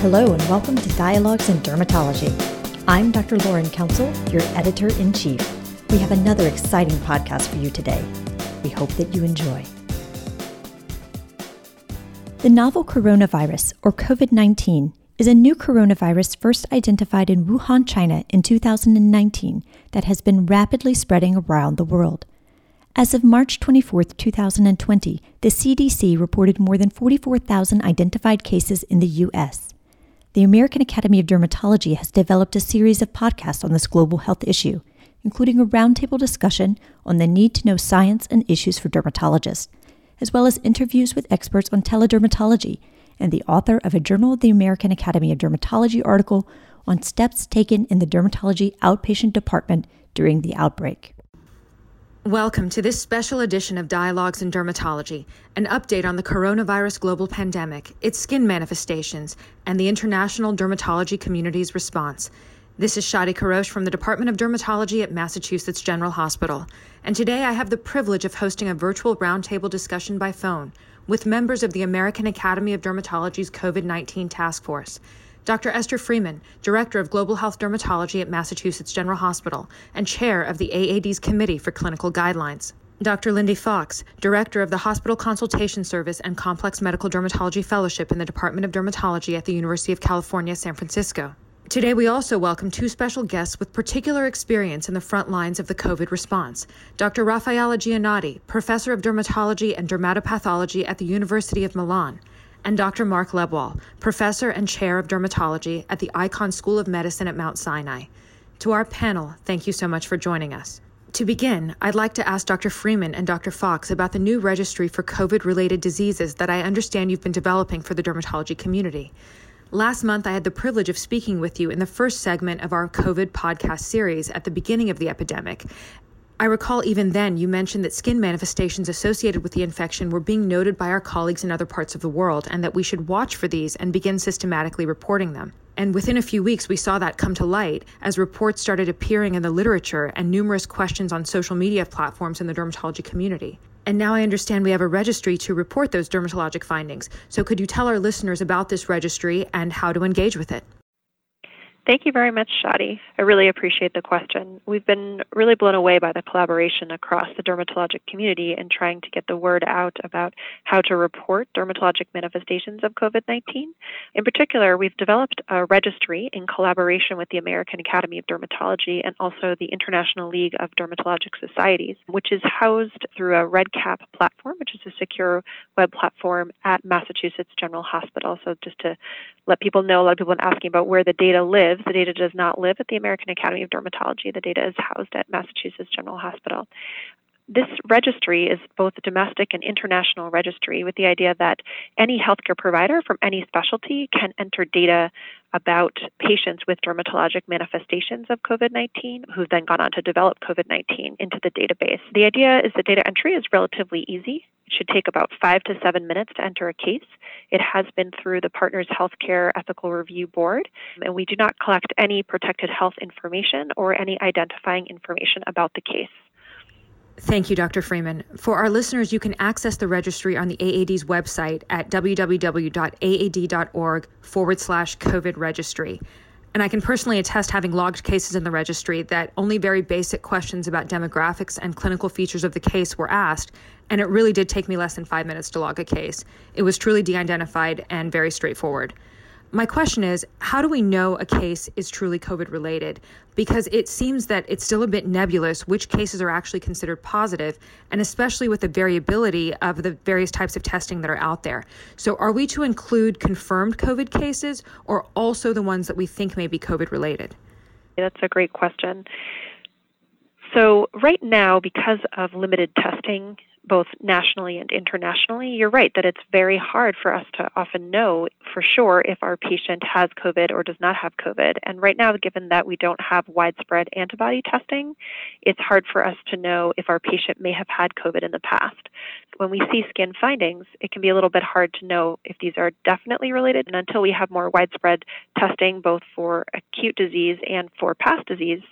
Hello, and welcome to Dialogues in Dermatology. I'm Dr. Laurin Council, your editor in chief. We have another exciting podcast for you today. We hope that you enjoy. The novel coronavirus, or COVID 19, is a new coronavirus first identified in Wuhan, China in 2019 that has been rapidly spreading around the world. As of March 24, 2020, the CDC reported more than 44,000 identified cases in the U.S. The American Academy of Dermatology has developed a series of podcasts on this global health issue, including a roundtable discussion on the need to know science and issues for dermatologists, as well as interviews with experts on teledermatology and the author of a Journal of the American Academy of Dermatology article on steps taken in the dermatology outpatient department during the outbreak. Welcome to this special edition of Dialogues in Dermatology, an update on the coronavirus global pandemic, its skin manifestations, and the international dermatology community's response. This is Shadi Kourosh from the Department of Dermatology at Massachusetts General Hospital, and today I have the privilege of hosting a virtual roundtable discussion by phone with members of the American Academy of Dermatology's COVID 19 Task Force. Dr. Esther Freeman, Director of Global Health Dermatology at Massachusetts General Hospital and Chair of the AAD's Committee for Clinical Guidelines. Dr. Lindy Fox, Director of the Hospital Consultation Service and Complex Medical Dermatology Fellowship in the Department of Dermatology at the University of California, San Francisco. Today, we also welcome two special guests with particular experience in the front lines of the COVID response Dr. Raffaele Gianotti, Professor of Dermatology and Dermatopathology at the University of Milan, and Dr. Mark Lebwohl, Professor and Chair of Dermatology at the Icahn School of Medicine at Mount Sinai. To our panel, thank you so much for joining us. To begin, I'd like to ask Dr. Freeman and Dr. Fox about the new registry for COVID related diseases that I understand you've been developing for the dermatology community. Last month, I had the privilege of speaking with you in the first segment of our COVID podcast series at the beginning of the epidemic, I recall even then you mentioned that skin manifestations associated with the infection were being noted by our colleagues in other parts of the world and that we should watch for these and begin systematically reporting them. And within a few weeks, we saw that come to light as reports started appearing in the literature and numerous questions on social media platforms in the dermatology community. And now I understand we have a registry to report those dermatologic findings. So could you tell our listeners about this registry and how to engage with it? Thank you very much, Shadi. I really appreciate the question. We've been really blown away by the collaboration across the dermatologic community in trying to get the word out about how to report dermatologic manifestations of COVID 19. In particular, we've developed a registry in collaboration with the American Academy of Dermatology and also the International League of Dermatologic Societies, which is housed through a REDCap platform, which is a secure web platform at Massachusetts General Hospital. So, just to let people know, a lot of people have been asking about where the data lives. The data does not live at the American Academy of Dermatology. The data is housed at Massachusetts General Hospital. This registry is both a domestic and international registry with the idea that any healthcare provider from any specialty can enter data about patients with dermatologic manifestations of COVID 19 who've then gone on to develop COVID 19 into the database. The idea is that data entry is relatively easy. Should take about five to seven minutes to enter a case. It has been through the Partners Healthcare Ethical Review Board, and we do not collect any protected health information or any identifying information about the case. Thank you, Dr. Freeman. For our listeners, you can access the registry on the AAD's website at www.aad.org forward slash COVID registry. And I can personally attest, having logged cases in the registry, that only very basic questions about demographics and clinical features of the case were asked, and it really did take me less than five minutes to log a case. It was truly de identified and very straightforward. My question is how do we know a case is truly COVID related? Because it seems that it's still a bit nebulous which cases are actually considered positive, and especially with the variability of the various types of testing that are out there. So, are we to include confirmed COVID cases or also the ones that we think may be COVID related? That's a great question. So, right now, because of limited testing, both nationally and internationally, you're right that it's very hard for us to often know for sure if our patient has COVID or does not have COVID. And right now, given that we don't have widespread antibody testing, it's hard for us to know if our patient may have had COVID in the past. When we see skin findings, it can be a little bit hard to know if these are definitely related. And until we have more widespread testing, both for acute disease and for past disease,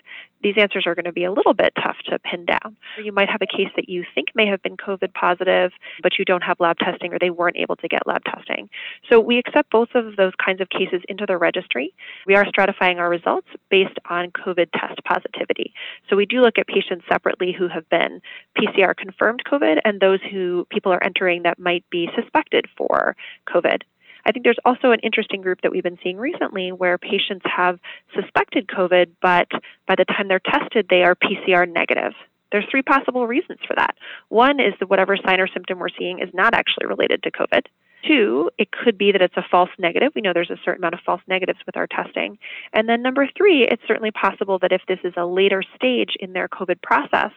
these answers are going to be a little bit tough to pin down. You might have a case that you think may have been COVID positive, but you don't have lab testing or they weren't able to get lab testing. So we accept both of those kinds of cases into the registry. We are stratifying our results based on COVID test positivity. So we do look at patients separately who have been PCR confirmed COVID and those who people are entering that might be suspected for COVID. I think there's also an interesting group that we've been seeing recently where patients have suspected COVID, but by the time they're tested, they are PCR negative. There's three possible reasons for that. One is that whatever sign or symptom we're seeing is not actually related to COVID. Two, it could be that it's a false negative. We know there's a certain amount of false negatives with our testing. And then number three, it's certainly possible that if this is a later stage in their COVID process,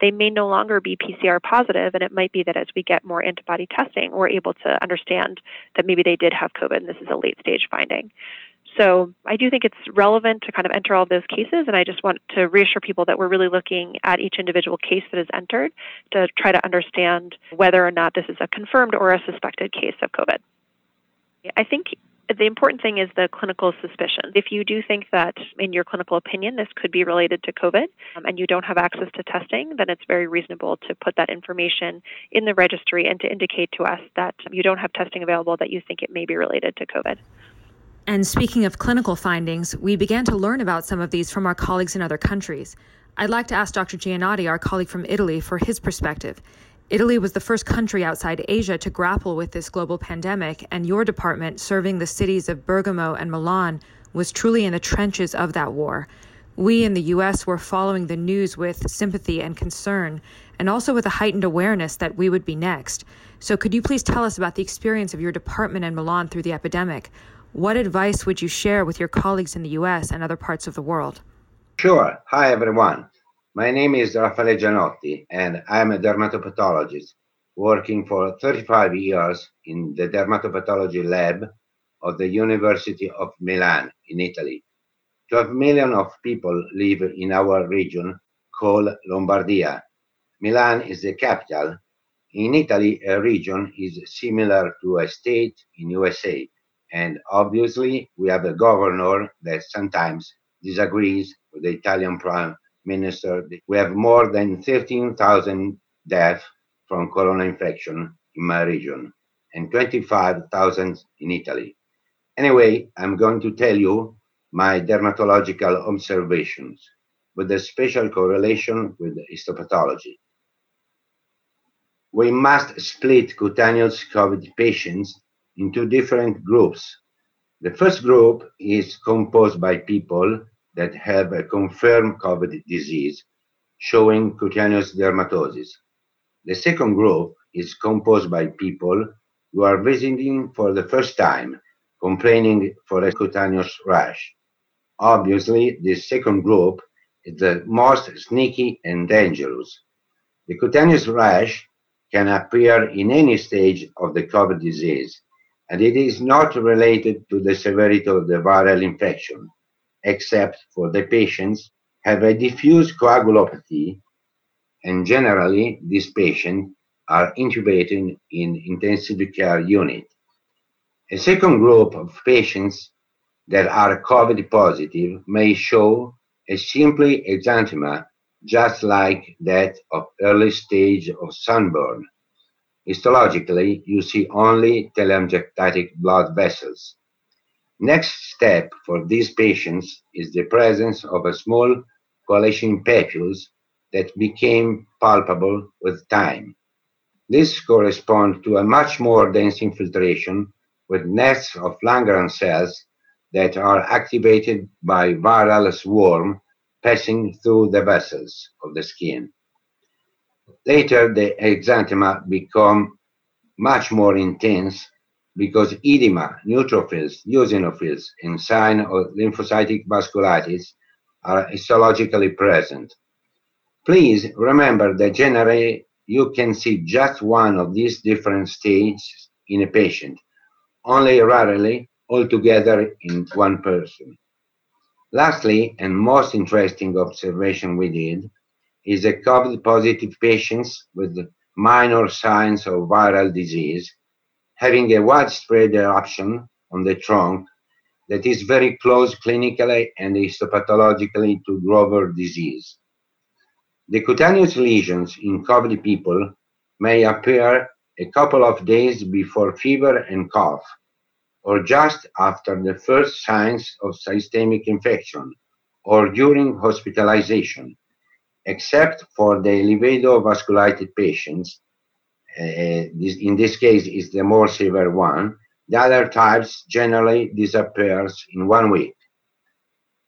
they may no longer be PCR positive, and it might be that as we get more antibody testing, we're able to understand that maybe they did have COVID and this is a late stage finding. So I do think it's relevant to kind of enter all those cases, and I just want to reassure people that we're really looking at each individual case that is entered to try to understand whether or not this is a confirmed or a suspected case of COVID. I think the important thing is the clinical suspicion. If you do think that, in your clinical opinion, this could be related to COVID um, and you don't have access to testing, then it's very reasonable to put that information in the registry and to indicate to us that you don't have testing available that you think it may be related to COVID. And speaking of clinical findings, we began to learn about some of these from our colleagues in other countries. I'd like to ask Dr. Gianotti, our colleague from Italy, for his perspective. Italy was the first country outside Asia to grapple with this global pandemic, and your department, serving the cities of Bergamo and Milan, was truly in the trenches of that war. We in the U.S. were following the news with sympathy and concern, and also with a heightened awareness that we would be next. So, could you please tell us about the experience of your department in Milan through the epidemic? What advice would you share with your colleagues in the US and other parts of the world? Sure. Hi, everyone. My name is Raffaele Gianotti, and I'm a dermatopathologist working for 35 years in the dermatopathology lab of the University of Milan in Italy. 12 million of people live in our region called Lombardia. Milan is the capital. In Italy, a region is similar to a state in USA. And obviously, we have a governor that sometimes disagrees with the Italian prime minister. We have more than 13,000 deaths from corona infection in my region and 25,000 in Italy. Anyway, I'm going to tell you my dermatological observations with a special correlation with histopathology. We must split cutaneous COVID patients into different groups. The first group is composed by people that have a confirmed COVID disease showing cutaneous dermatosis. The second group is composed by people who are visiting for the first time, complaining for a cutaneous rash. Obviously, this second group is the most sneaky and dangerous. The cutaneous rash can appear in any stage of the COVID disease, and it is not related to the severity of the viral infection, except for the patients have a diffuse coagulopathy, and generally these patients are intubated in intensive care unit. A second group of patients that are COVID positive may show a simply exanthema just like that of early stage of sunburn Histologically, you see only telangiectatic blood vessels. Next step for these patients is the presence of a small coalition papules that became palpable with time. This corresponds to a much more dense infiltration with nests of Langerhans cells that are activated by viral swarm passing through the vessels of the skin. Later, the exanthema become much more intense because edema, neutrophils, eosinophils, and sign of lymphocytic vasculitis are histologically present. Please remember that generally you can see just one of these different stages in a patient, only rarely altogether in one person. Lastly, and most interesting observation we did is a COVID positive patients with minor signs of viral disease having a widespread eruption on the trunk that is very close clinically and histopathologically to Grover disease. The cutaneous lesions in COVID people may appear a couple of days before fever and cough, or just after the first signs of systemic infection, or during hospitalization, except for the livedo vasculitis patients. Uh, this, in this case, is the more severe one. The other types generally disappears in one week.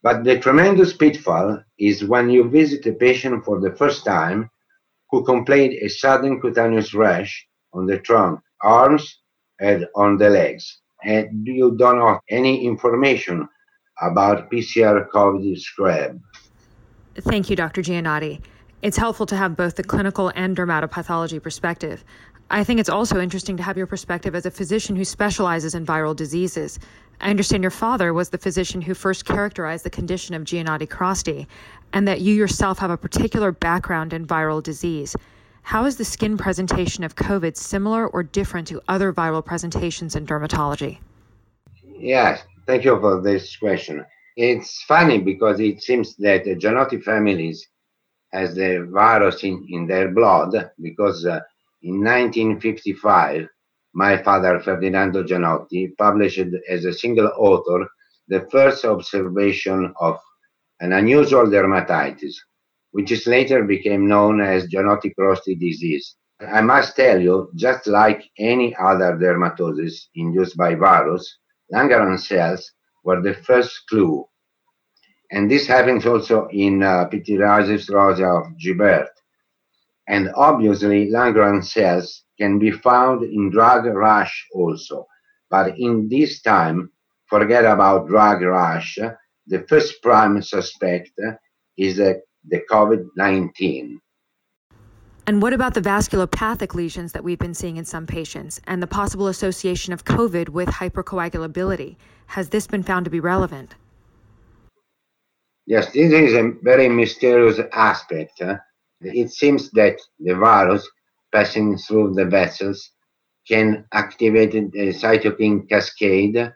But the tremendous pitfall is when you visit a patient for the first time who complained a sudden cutaneous rash on the trunk, arms, and on the legs, and you don't have any information about PCR COVID scrub. Thank you, Dr. Gianotti. It's helpful to have both the clinical and dermatopathology perspective. I think it's also interesting to have your perspective as a physician who specializes in viral diseases. I understand your father was the physician who first characterized the condition of Gianotti Crosti, and that you yourself have a particular background in viral disease. How is the skin presentation of COVID similar or different to other viral presentations in dermatology? Yes, thank you for this question. It's funny because it seems that the Gianotti families has the virus in, in their blood because uh, in 1955, my father, Ferdinando Gianotti, published as a single author the first observation of an unusual dermatitis, which is later became known as Gianotti-Crosti disease. I must tell you, just like any other dermatosis induced by virus, Langerhans cells were the first clue. And this happens also in uh, pityriasis rosea of Gibert, and obviously, Langerhans cells can be found in drug rash also. But in this time, forget about drug rash. The first prime suspect is the, the COVID 19. And what about the vasculopathic lesions that we've been seeing in some patients and the possible association of COVID with hypercoagulability? Has this been found to be relevant? Yes, this is a very mysterious aspect. It seems that the virus passing through the vessels can activate a cytokine cascade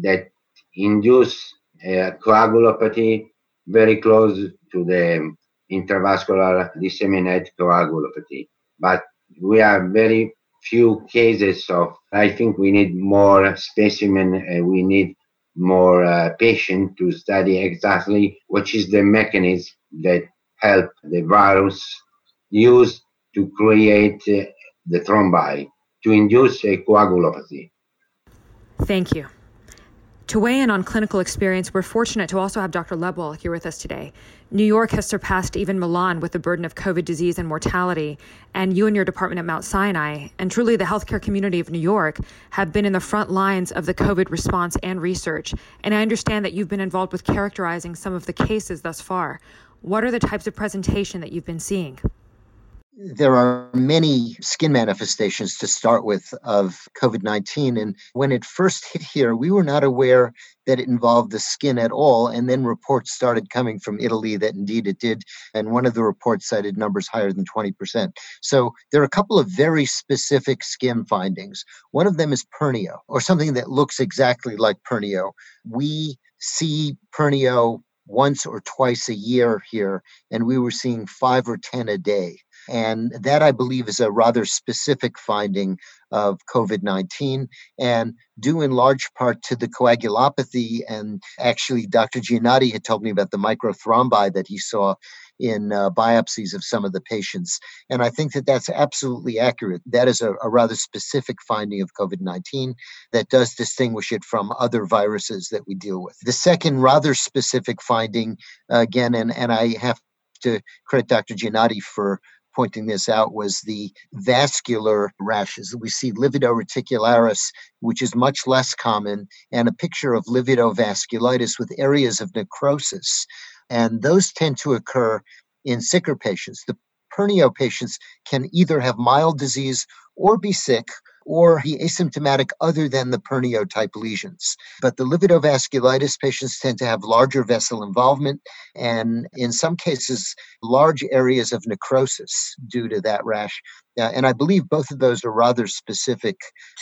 that induce uh, coagulopathy very close to the intravascular disseminated coagulopathy. But we are very few cases of, I think we need more specimen, uh, we need more uh, patient to study exactly which is the mechanism that help the virus use to create uh, the thrombi to induce a coagulopathy. Thank you. To weigh in on clinical experience, we're fortunate to also have Dr. Lebwohl here with us today. New York has surpassed even Milan with the burden of COVID disease and mortality, and you and your department at Mount Sinai, and truly the healthcare community of New York, have been in the front lines of the COVID response and research. And I understand that you've been involved with characterizing some of the cases thus far. What are the types of presentation that you've been seeing? There are many skin manifestations to start with of COVID 19. And when it first hit here, we were not aware that it involved the skin at all. And then reports started coming from Italy that indeed it did. And one of the reports cited numbers higher than 20%. So there are a couple of very specific skin findings. One of them is pernio, or something that looks exactly like pernio. We see pernio once or twice a year here, and we were seeing five or 10 a day. And that, I believe, is a rather specific finding of COVID 19 and due in large part to the coagulopathy. And actually, Dr. Gianotti had told me about the microthrombi that he saw in uh, biopsies of some of the patients. And I think that that's absolutely accurate. That is a, a rather specific finding of COVID 19 that does distinguish it from other viruses that we deal with. The second rather specific finding, uh, again, and, and I have to credit Dr. Gianotti for pointing this out was the vascular rashes. We see livedo reticularis, which is much less common, and a picture of livedo vasculitis with areas of necrosis. And those tend to occur in sicker patients. The pernio patients can either have mild disease or be sick or be asymptomatic other than the pernio type lesions. But the livedo vasculitis patients tend to have larger vessel involvement and, in some cases, large areas of necrosis due to that rash. Uh, and I believe both of those are rather specific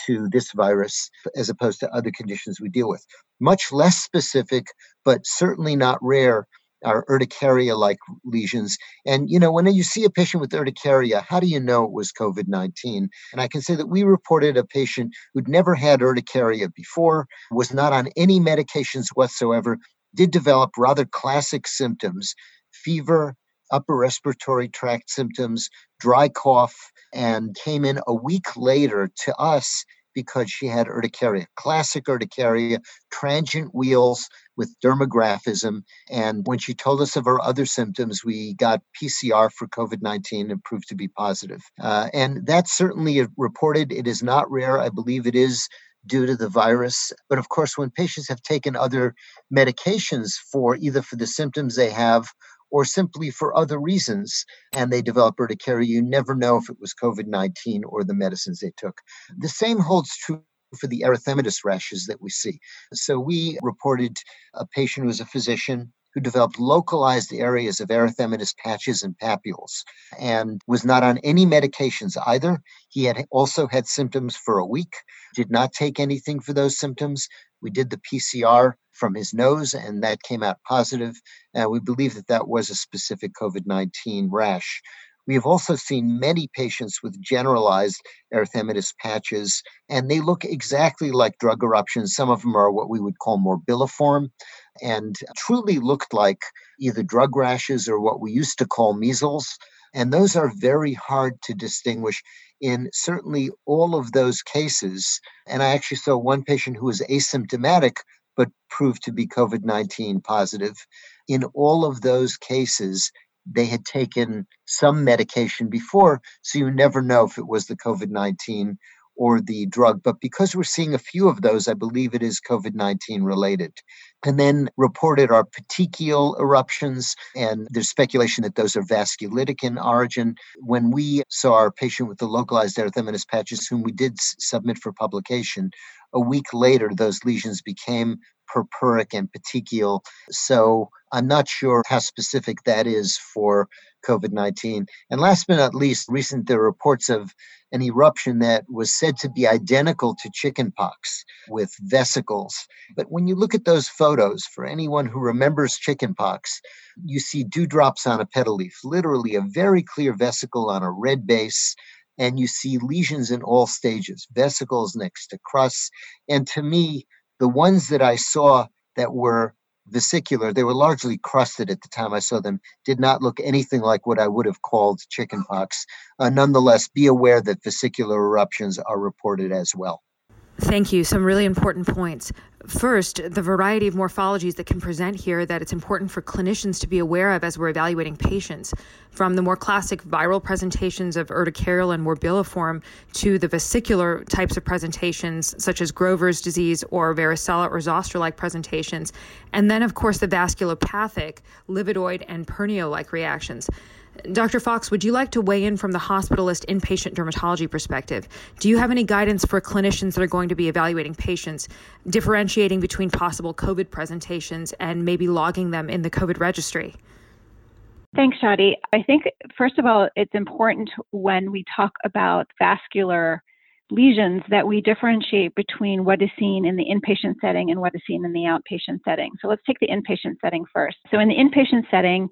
to this virus as opposed to other conditions we deal with. Much less specific, but certainly not rare are urticaria like lesions. And, you know, when you see a patient with urticaria, how do you know it was COVID 19? And I can say that we reported a patient who'd never had urticaria before, was not on any medications whatsoever, did develop rather classic symptoms fever, upper respiratory tract symptoms, dry cough, and came in a week later to us because she had urticaria, classic urticaria, transient wheals with dermographism. And when she told us of her other symptoms, we got PCR for COVID 19 and proved to be positive. Uh, and that's certainly reported. It is not rare. I believe it is due to the virus. But of course, when patients have taken other medications for either for the symptoms they have or simply for other reasons, and they develop urticaria, you never know if it was COVID 19 or the medicines they took. The same holds true for the erythematous rashes that we see. So we reported a patient who was a physician who developed localized areas of erythematous patches and papules and was not on any medications either. He had also had symptoms for a week, did not take anything for those symptoms. We did the PCR from his nose, and that came out positive. Uh, we believe that that was a specific COVID 19 rash. We have also seen many patients with generalized erythematous patches, and they look exactly like drug eruptions. Some of them are what we would call morbilliform and truly looked like either drug rashes or what we used to call measles. And those are very hard to distinguish in certainly all of those cases. And I actually saw one patient who was asymptomatic but proved to be COVID 19 positive. In all of those cases, they had taken some medication before, so you never know if it was the COVID 19 or the drug. But because we're seeing a few of those, I believe it is COVID 19 related. And then reported are petechial eruptions, and there's speculation that those are vasculitic in origin. When we saw our patient with the localized erythematous patches, whom we did submit for publication, a week later, those lesions became purpuric and petechial. So I'm not sure how specific that is for COVID 19. And last but not least, recent there were reports of an eruption that was said to be identical to chickenpox with vesicles. But when you look at those photos, for anyone who remembers chickenpox, you see dewdrops on a petal leaf, literally a very clear vesicle on a red base and you see lesions in all stages, vesicles next to crusts. And to me, the ones that I saw that were vesicular, they were largely crusted at the time I saw them, did not look anything like what I would have called chickenpox. Uh, nonetheless, be aware that vesicular eruptions are reported as well. Thank you. Some really important points. First, the variety of morphologies that can present here that it's important for clinicians to be aware of as we're evaluating patients, from the more classic viral presentations of urticarial and morbilliform to the vesicular types of presentations, such as Grover's disease or varicella or zoster like presentations, and then, of course, the vasculopathic, livedoid and pernio like reactions. Dr. Fox, would you like to weigh in from the hospitalist inpatient dermatology perspective? Do you have any guidance for clinicians that are going to be evaluating patients, differentiating between possible COVID presentations and maybe logging them in the COVID registry? Thanks, Shadi. I think, first of all, it's important when we talk about vascular lesions that we differentiate between what is seen in the inpatient setting and what is seen in the outpatient setting. So let's take the inpatient setting first. So in the inpatient setting,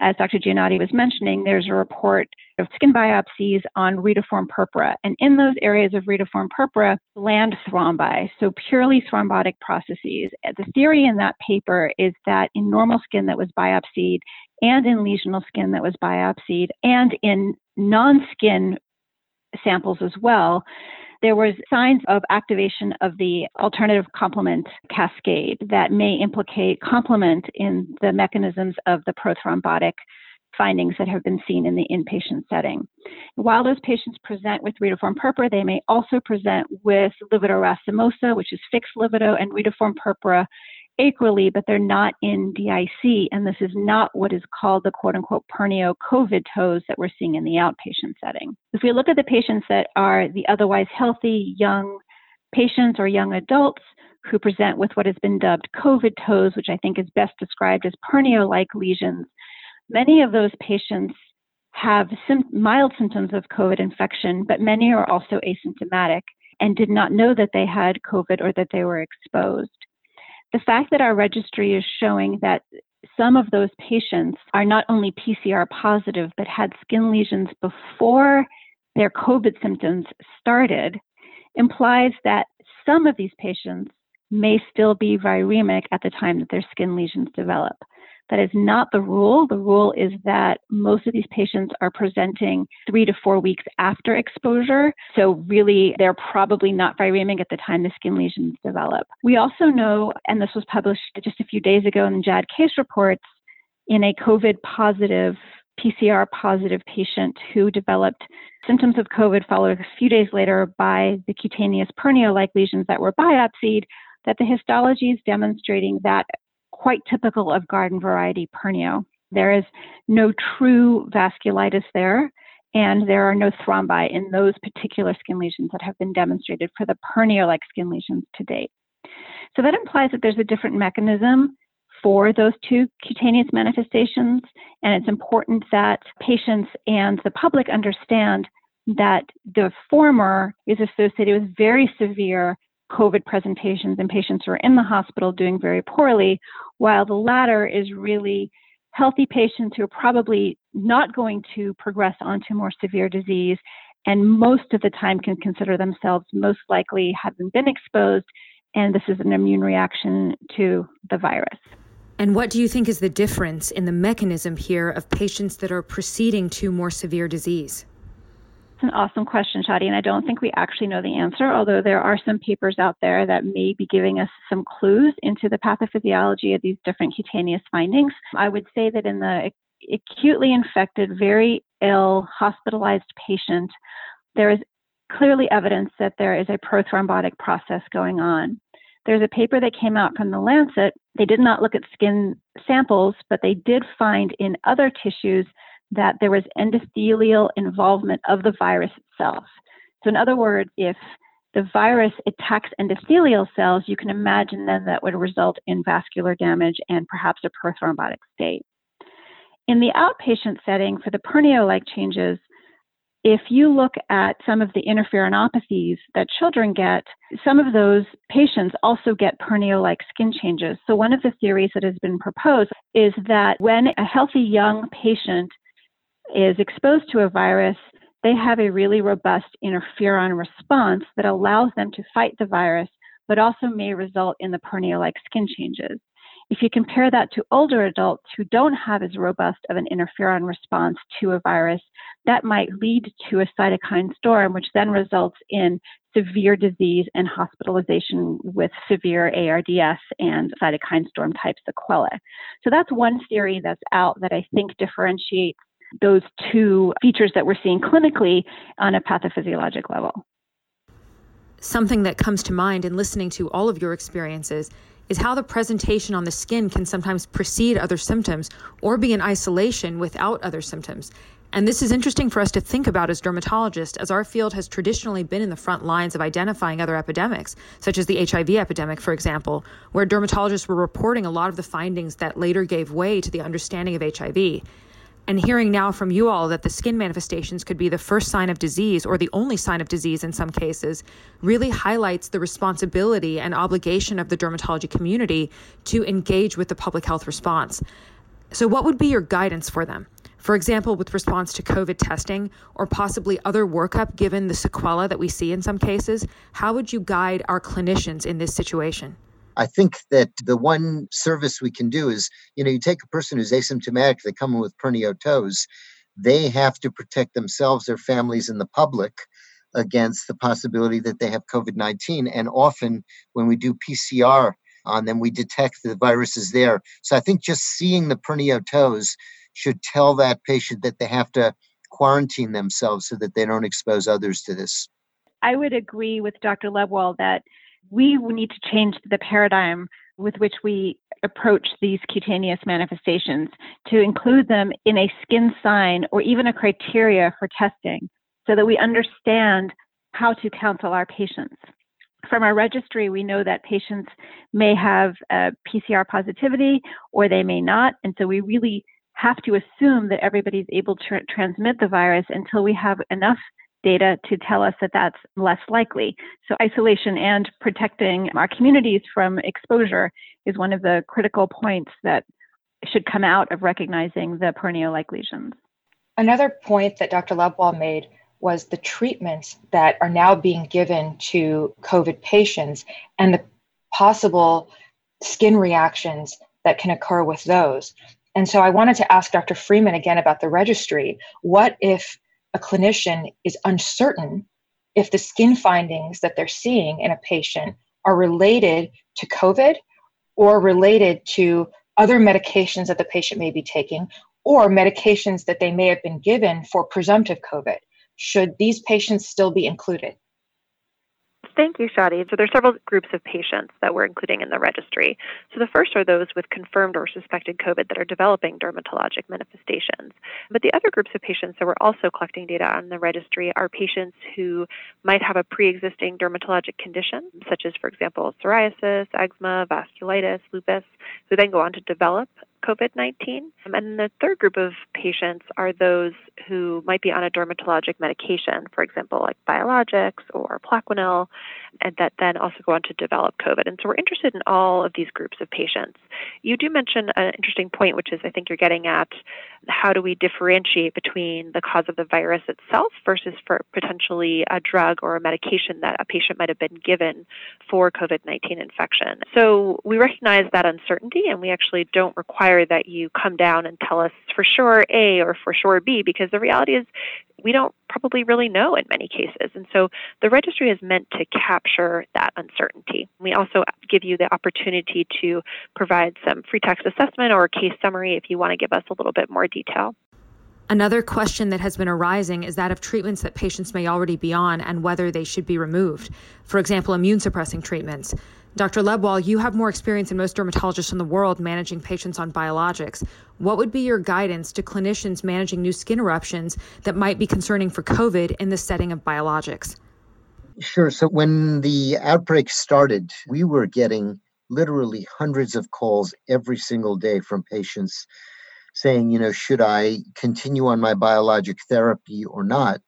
as Dr. Gianotti was mentioning, there's a report of skin biopsies on retiform purpura. And in those areas of retiform purpura, land thrombi, so purely thrombotic processes. Uh, the theory in that paper is that in normal skin that was biopsied and in lesional skin that was biopsied and in non-skin samples as well, there was signs of activation of the alternative complement cascade that may implicate complement in the mechanisms of the prothrombotic findings that have been seen in the inpatient setting. While those patients present with retiform purpura, they may also present with livedo racemosa, which is fixed livedo, and retiform purpura acrally, but they're not in DIC. And this is not what is called the quote unquote pernio COVID toes that we're seeing in the outpatient setting. If we look at the patients that are the otherwise healthy young patients or young adults who present with what has been dubbed COVID toes, which I think is best described as pernio like lesions, many of those patients have sim- mild symptoms of COVID infection, but many are also asymptomatic and did not know that they had COVID or that they were exposed. The fact that our registry is showing that some of those patients are not only PCR positive, but had skin lesions before their COVID symptoms started implies that some of these patients may still be viremic at the time that their skin lesions develop. That is not the rule. The rule is that most of these patients are presenting three to four weeks after exposure. So, really, they're probably not viremic at the time the skin lesions develop. We also know, and this was published just a few days ago in the JAAD case reports, in a COVID positive, PCR positive patient who developed symptoms of COVID followed a few days later by the cutaneous pernio like lesions that were biopsied, that the histology is demonstrating that quite typical of garden variety pernio. There is no true vasculitis there, and there are no thrombi in those particular skin lesions that have been demonstrated for the pernio like skin lesions to date. So that implies that there's a different mechanism for those two cutaneous manifestations, and it's important that patients and the public understand that the former is associated with very severe COVID presentations in patients who are in the hospital doing very poorly, while the latter is really healthy patients who are probably not going to progress onto more severe disease and most of the time can consider themselves most likely having been exposed and this is an immune reaction to the virus. And what do you think is the difference in the mechanism here of patients that are proceeding to more severe disease? It's an awesome question, Shadi, and I don't think we actually know the answer, although there are some papers out there that may be giving us some clues into the pathophysiology of these different cutaneous findings. I would say that in the acutely infected, very ill, hospitalized patient, there is clearly evidence that there is a prothrombotic process going on. There's a paper that came out from the Lancet. They did not look at skin samples, but they did find in other tissues that there was endothelial involvement of the virus itself. So, in other words, if the virus attacks endothelial cells, you can imagine then that would result in vascular damage and perhaps a prothrombotic state. In the outpatient setting, for the pernio like changes, if you look at some of the interferonopathies that children get, some of those patients also get pernio like skin changes. So, one of the theories that has been proposed is that when a healthy young patient is exposed to a virus, they have a really robust interferon response that allows them to fight the virus, but also may result in the pernio like skin changes. If you compare that to older adults who don't have as robust of an interferon response to a virus, that might lead to a cytokine storm, which then results in severe disease and hospitalization with severe ARDS and cytokine storm type sequelae. So that's one theory that's out that I think differentiates those two features that we're seeing clinically on a pathophysiologic level. Something that comes to mind in listening to all of your experiences is how the presentation on the skin can sometimes precede other symptoms or be in isolation without other symptoms. And this is interesting for us to think about as dermatologists, as our field has traditionally been in the front lines of identifying other epidemics, such as the HIV epidemic, for example, where dermatologists were reporting a lot of the findings that later gave way to the understanding of HIV. And hearing now from you all that the skin manifestations could be the first sign of disease or the only sign of disease in some cases really highlights the responsibility and obligation of the dermatology community to engage with the public health response. So, what would be your guidance for them? For example, with response to COVID testing or possibly other workup given the sequela that we see in some cases, how would you guide our clinicians in this situation? I think that the one service we can do is, you know, you take a person who's asymptomatic, they come in with pernio toes, they have to protect themselves, their families, and the public against the possibility that they have COVID 19. And often when we do PCR on them, we detect the virus is there. So I think just seeing the pernio toes should tell that patient that they have to quarantine themselves so that they don't expose others to this. I would agree with Dr. Lebwohl that we need to change the paradigm with which we approach these cutaneous manifestations to include them in a skin sign or even a criteria for testing so that we understand how to counsel our patients. From our registry, we know that patients may have uh, PCR positivity or they may not. And so we really have to assume that everybody's able to transmit the virus until we have enough data to tell us that that's less likely. So, isolation and protecting our communities from exposure is one of the critical points that should come out of recognizing the pernio like lesions. Another point that Dr. Lebwohl made was the treatments that are now being given to COVID patients and the possible skin reactions that can occur with those. And so I wanted to ask Dr. Freeman again about the registry. What if a clinician is uncertain if the skin findings that they're seeing in a patient are related to COVID or related to other medications that the patient may be taking or medications that they may have been given for presumptive COVID? Should these patients still be included? Thank you, Shadi. So there are several groups of patients that we're including in the registry. So the first are those with confirmed or suspected COVID that are developing dermatologic manifestations. But the other groups of patients that we're also collecting data on the registry are patients who might have a pre-existing dermatologic condition, such as, for example, psoriasis, eczema, vasculitis, lupus, who then go on to develop COVID 19. Um, and then the third group of patients are those who might be on a dermatologic medication, for example, like biologics or Plaquenil, and that then also go on to develop COVID. And so we're interested in all of these groups of patients. You do mention an interesting point, which is I think you're getting at how do we differentiate between the cause of the virus itself versus for potentially a drug or a medication that a patient might have been given for COVID 19 infection. So we recognize that uncertainty and we actually don't require that you come down and tell us for sure A or for sure B because the reality is we don't probably really know in many cases. And so the registry is meant to capture that uncertainty. We also give you the opportunity to provide some free text assessment or case summary if you want to give us a little bit more detail. Another question that has been arising is that of treatments that patients may already be on and whether they should be removed. For example, immune suppressing treatments. Dr. Lebwohl, you have more experience than most dermatologists in the world managing patients on biologics. What would be your guidance to clinicians managing new skin eruptions that might be concerning for COVID in the setting of biologics? Sure. So when the outbreak started, we were getting literally hundreds of calls every single day from patients saying, you know, should I continue on my biologic therapy or not?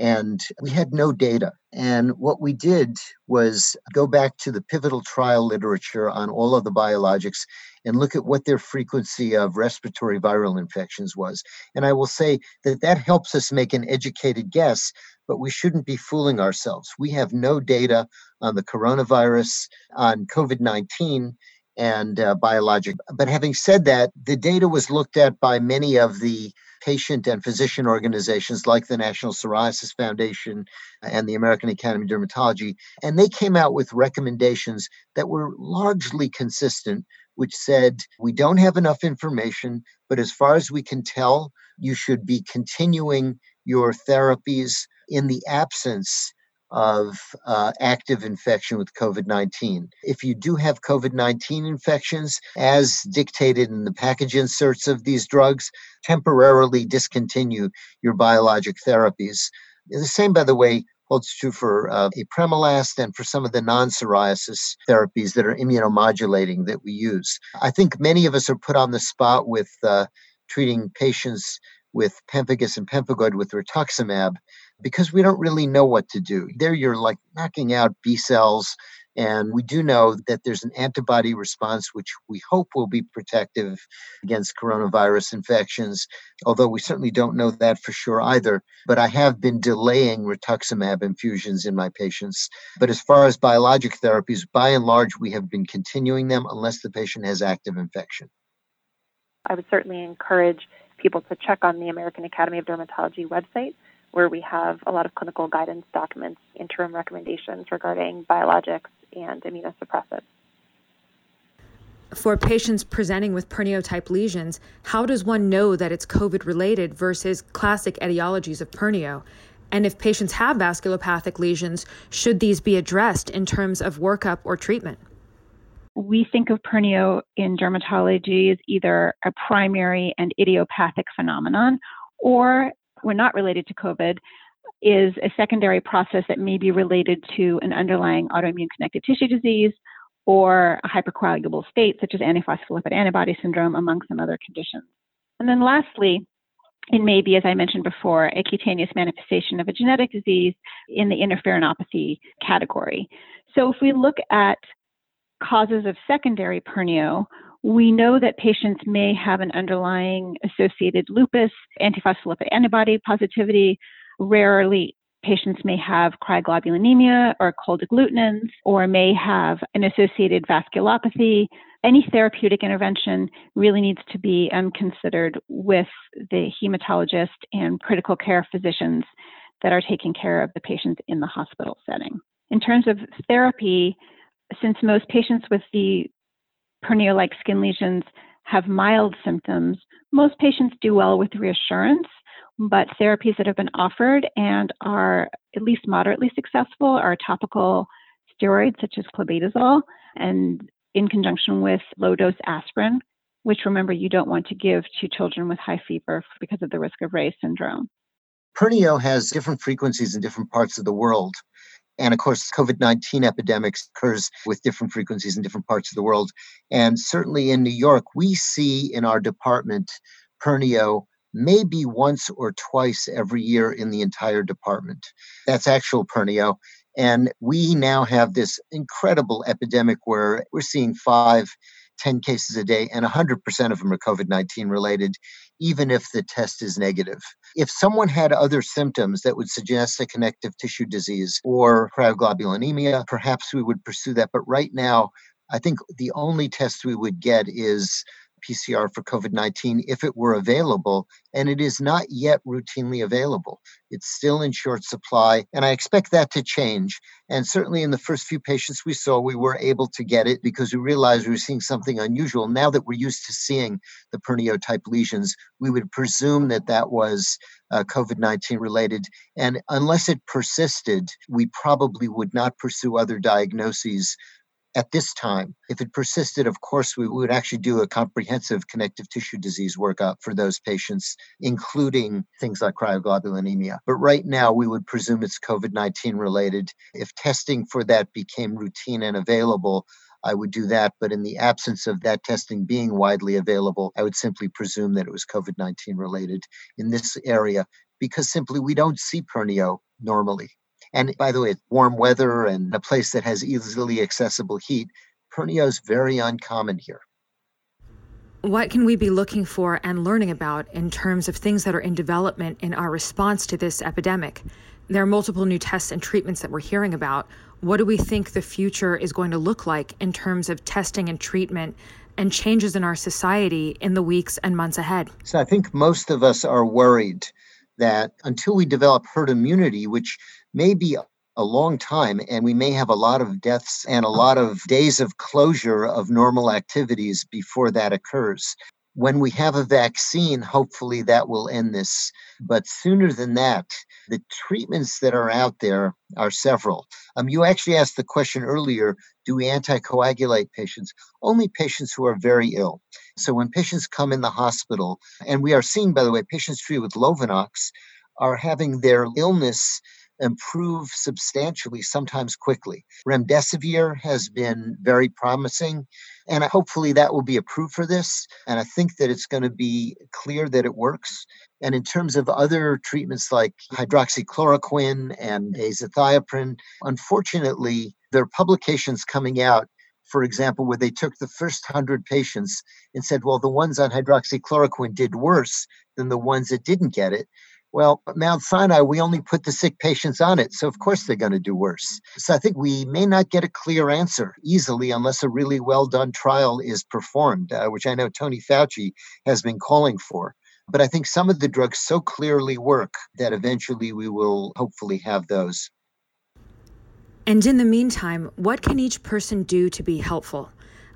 And we had no data. And what we did was go back to the pivotal trial literature on all of the biologics and look at what their frequency of respiratory viral infections was. And I will say that that helps us make an educated guess, but we shouldn't be fooling ourselves. We have no data on the coronavirus, on COVID 19, and uh, biologic. But having said that, the data was looked at by many of the patient and physician organizations like the National Psoriasis Foundation uh, and the American Academy of Dermatology, and they came out with recommendations that were largely consistent, which said we don't have enough information, but as far as we can tell, you should be continuing your therapies in the absence of uh, active infection with COVID 19. If you do have COVID 19 infections, as dictated in the package inserts of these drugs, temporarily discontinue your biologic therapies. The same, by the way, holds true for uh, apremilast and for some of the non-psoriasis therapies that are immunomodulating that we use. I think many of us are put on the spot with uh, treating patients with pemphigus and pemphigoid with rituximab because we don't really know what to do. There, you're like knocking out B cells. And we do know that there's an antibody response, which we hope will be protective against coronavirus infections, although we certainly don't know that for sure either. But I have been delaying rituximab infusions in my patients. But as far as biologic therapies, by and large, we have been continuing them unless the patient has active infection. I would certainly encourage people to check on the American Academy of Dermatology website where we have a lot of clinical guidance documents, interim recommendations regarding biologics and immunosuppressants. For patients presenting with pernio-type lesions, how does one know that it's COVID related versus classic etiologies of pernio? And if patients have vasculopathic lesions, should these be addressed in terms of workup or treatment? We think of pernio in dermatology as either a primary and idiopathic phenomenon, or we're not related to COVID, is a secondary process that may be related to an underlying autoimmune connective tissue disease or a hypercoagulable state such as antiphospholipid antibody syndrome, among some other conditions. And then lastly, it may be, as I mentioned before, a cutaneous manifestation of a genetic disease in the interferonopathy category. So if we look at causes of secondary pernio, we know that patients may have an underlying associated lupus, antiphospholipid antibody positivity. Rarely, patients may have cryoglobulinemia or cold agglutinins, or may have an associated vasculopathy. Any therapeutic intervention really needs to be um, considered with the hematologist and critical care physicians that are taking care of the patients in the hospital setting. In terms of therapy, since most patients with the pernio-like skin lesions have mild symptoms, most patients do well with reassurance, but therapies that have been offered and are at least moderately successful are topical steroids such as clobetasol and in conjunction with low dose aspirin, which remember you don't want to give to children with high fever because of the risk of Reye syndrome. Pernio has different frequencies in different parts of the world. And of course, COVID 19 epidemics occurs with different frequencies in different parts of the world. And certainly in New York, we see in our department Pernio maybe once or twice every year in the entire department. That's actual Pernio. And we now have this incredible epidemic where we're seeing five 10 cases a day, and 100% of them are COVID 19 related, even if the test is negative. If someone had other symptoms that would suggest a connective tissue disease or cryoglobulinemia, perhaps we would pursue that. But right now, I think the only test we would get is PCR for COVID 19 if it were available, and it is not yet routinely available. It's still in short supply, and I expect that to change. And certainly in the first few patients we saw, we were able to get it because we realized we were seeing something unusual. Now that we're used to seeing the pernio type lesions, we would presume that that was uh, COVID 19 related. And unless it persisted, we probably would not pursue other diagnoses at this time. If it persisted, of course, we would actually do a comprehensive connective tissue disease workup for those patients, including things like cryoglobulinemia. But right now, we would presume it's COVID 19 related. If testing for that became routine and available, I would do that. But in the absence of that testing being widely available, I would simply presume that it was COVID 19 related in this area because simply we don't see pernio normally. And by the way, warm weather and a place that has easily accessible heat, pernio is very uncommon here. What can we be looking for and learning about in terms of things that are in development in our response to this epidemic? There are multiple new tests and treatments that we're hearing about. What do we think the future is going to look like in terms of testing and treatment and changes in our society in the weeks and months ahead? So I think most of us are worried that until we develop herd immunity, which may be a long time and we may have a lot of deaths and a lot of days of closure of normal activities before that occurs. When we have a vaccine, hopefully that will end this. But sooner than that, the treatments that are out there are several. Um, you actually asked the question earlier do we anticoagulate patients? Only patients who are very ill. So when patients come in the hospital, and we are seeing, by the way, patients treated with Lovenox are having their illness improve substantially, sometimes quickly. Remdesivir has been very promising, and hopefully that will be approved for this. And I think that it's going to be clear that it works. And in terms of other treatments like hydroxychloroquine and azathioprine, unfortunately, there are publications coming out for example, where they took the first 100 patients and said, well, the ones on hydroxychloroquine did worse than the ones that didn't get it. Well, Mount Sinai, we only put the sick patients on it. So, of course, they're going to do worse. So, I think we may not get a clear answer easily unless a really well done trial is performed, uh, which I know Tony Fauci has been calling for. But I think some of the drugs so clearly work that eventually we will hopefully have those. And in the meantime, what can each person do to be helpful?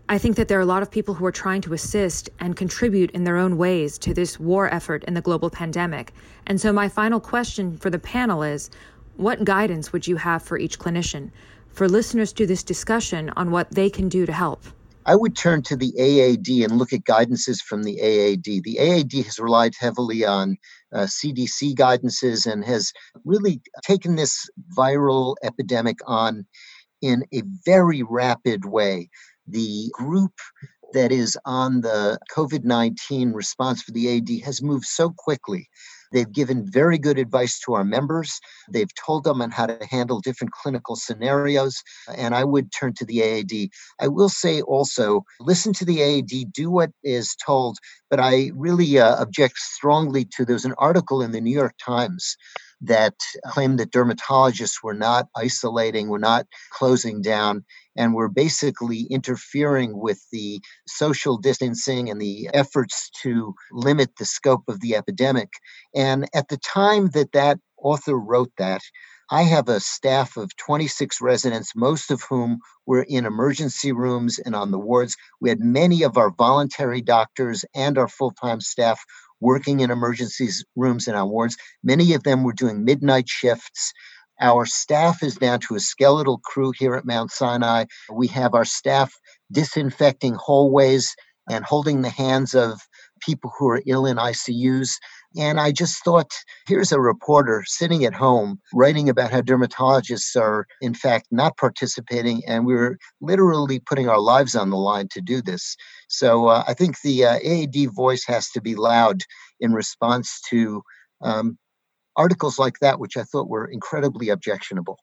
I think that there are a lot of people who are trying to assist and contribute in their own ways to this war effort in the global pandemic. And so, my final question for the panel is what guidance would you have for each clinician, for listeners to this discussion on what they can do to help? I would turn to the AAD and look at guidances from the AAD. The AAD has relied heavily on uh, CDC guidances and has really taken this viral epidemic on in a very rapid way. The group that is on the COVID 19 response for the AD has moved so quickly. They've given very good advice to our members. They've told them on how to handle different clinical scenarios. And I would turn to the AAD. I will say also listen to the AAD, do what is told. But I really uh, object strongly to there's an article in the New York Times that claimed that dermatologists were not isolating, were not closing down, and we're basically interfering with the social distancing and the efforts to limit the scope of the epidemic. And at the time that that author wrote that, I have a staff of 26 residents, most of whom were in emergency rooms and on the wards. We had many of our voluntary doctors and our full time staff working in emergency rooms and on wards. Many of them were doing midnight shifts. Our staff is down to a skeletal crew here at Mount Sinai. We have our staff disinfecting hallways and holding the hands of people who are ill in ICUs. And I just thought, here's a reporter sitting at home writing about how dermatologists are, in fact, not participating. And we are literally putting our lives on the line to do this. So uh, I think the uh, AAD voice has to be loud in response to um, articles like that, which I thought were incredibly objectionable.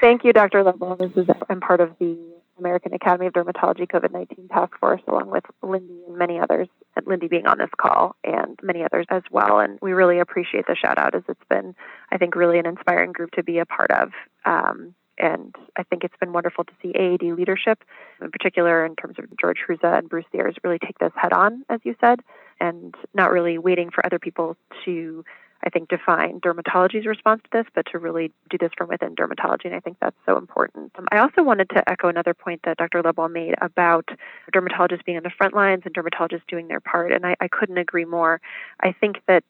Thank you, Dr. Lebwohl. This is I'm part of the American Academy of Dermatology COVID 19 task force, along with Lindy and many others, and Lindy being on this call, and many others as well. And we really appreciate the shout out, as it's been, I think, really an inspiring group to be a part of. Um, and I think it's been wonderful to see AAD leadership, in particular in terms of George Hruza and Bruce Sears, really take this head on, as you said, and not really waiting for other people to I think, define dermatology's response to this, but to really do this from within dermatology. And I think that's so important. Um, I also wanted to echo another point that Dr. Lebwohl made about dermatologists being on the front lines and dermatologists doing their part. And I, I couldn't agree more. I think that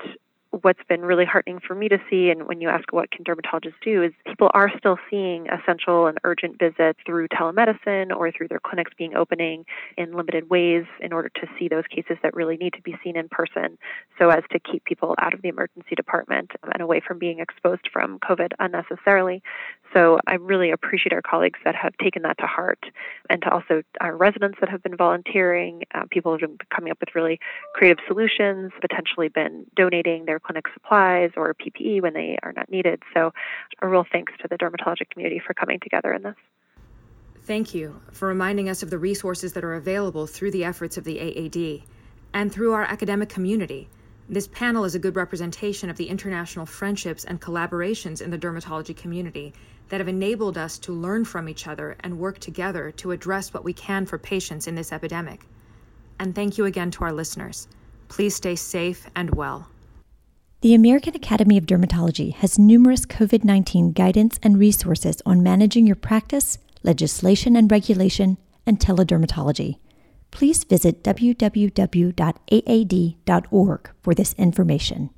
what's been really heartening for me to see, and when you ask what can dermatologists do, is people are still seeing essential and urgent visits through telemedicine or through their clinics being opening in limited ways in order to see those cases that really need to be seen in person so as to keep people out of the emergency department and away from being exposed from COVID unnecessarily. So I really appreciate our colleagues that have taken that to heart, and to also our residents that have been volunteering. Uh, people have been coming up with really creative solutions, potentially been donating their clinic supplies or PPE when they are not needed. So a real thanks to the dermatologic community for coming together in this. Thank you for reminding us of the resources that are available through the efforts of the AAD and through our academic community. This panel is a good representation of the international friendships and collaborations in the dermatology community that have enabled us to learn from each other and work together to address what we can for patients in this epidemic. And thank you again to our listeners. Please stay safe and well. The American Academy of Dermatology has numerous COVID 19 guidance and resources on managing your practice, legislation and regulation, and teledermatology. Please visit www.aad.org for this information.